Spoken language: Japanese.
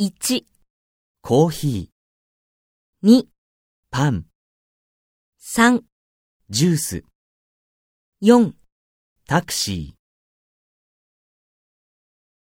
1、コーヒー。2、パン、3、ジュース、4タクシー。